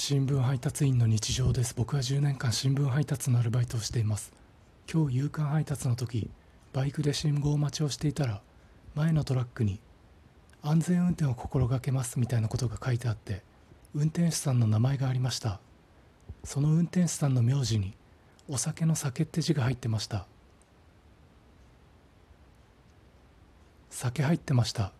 新聞配達員の日常です。僕は10年間新聞配達のアルバイトをしています。今日夕刊配達の時バイクで信号待ちをしていたら前のトラックに安全運転を心がけますみたいなことが書いてあって運転手さんの名前がありました。その運転手さんの名字にお酒の酒って字が入ってました。酒入ってました。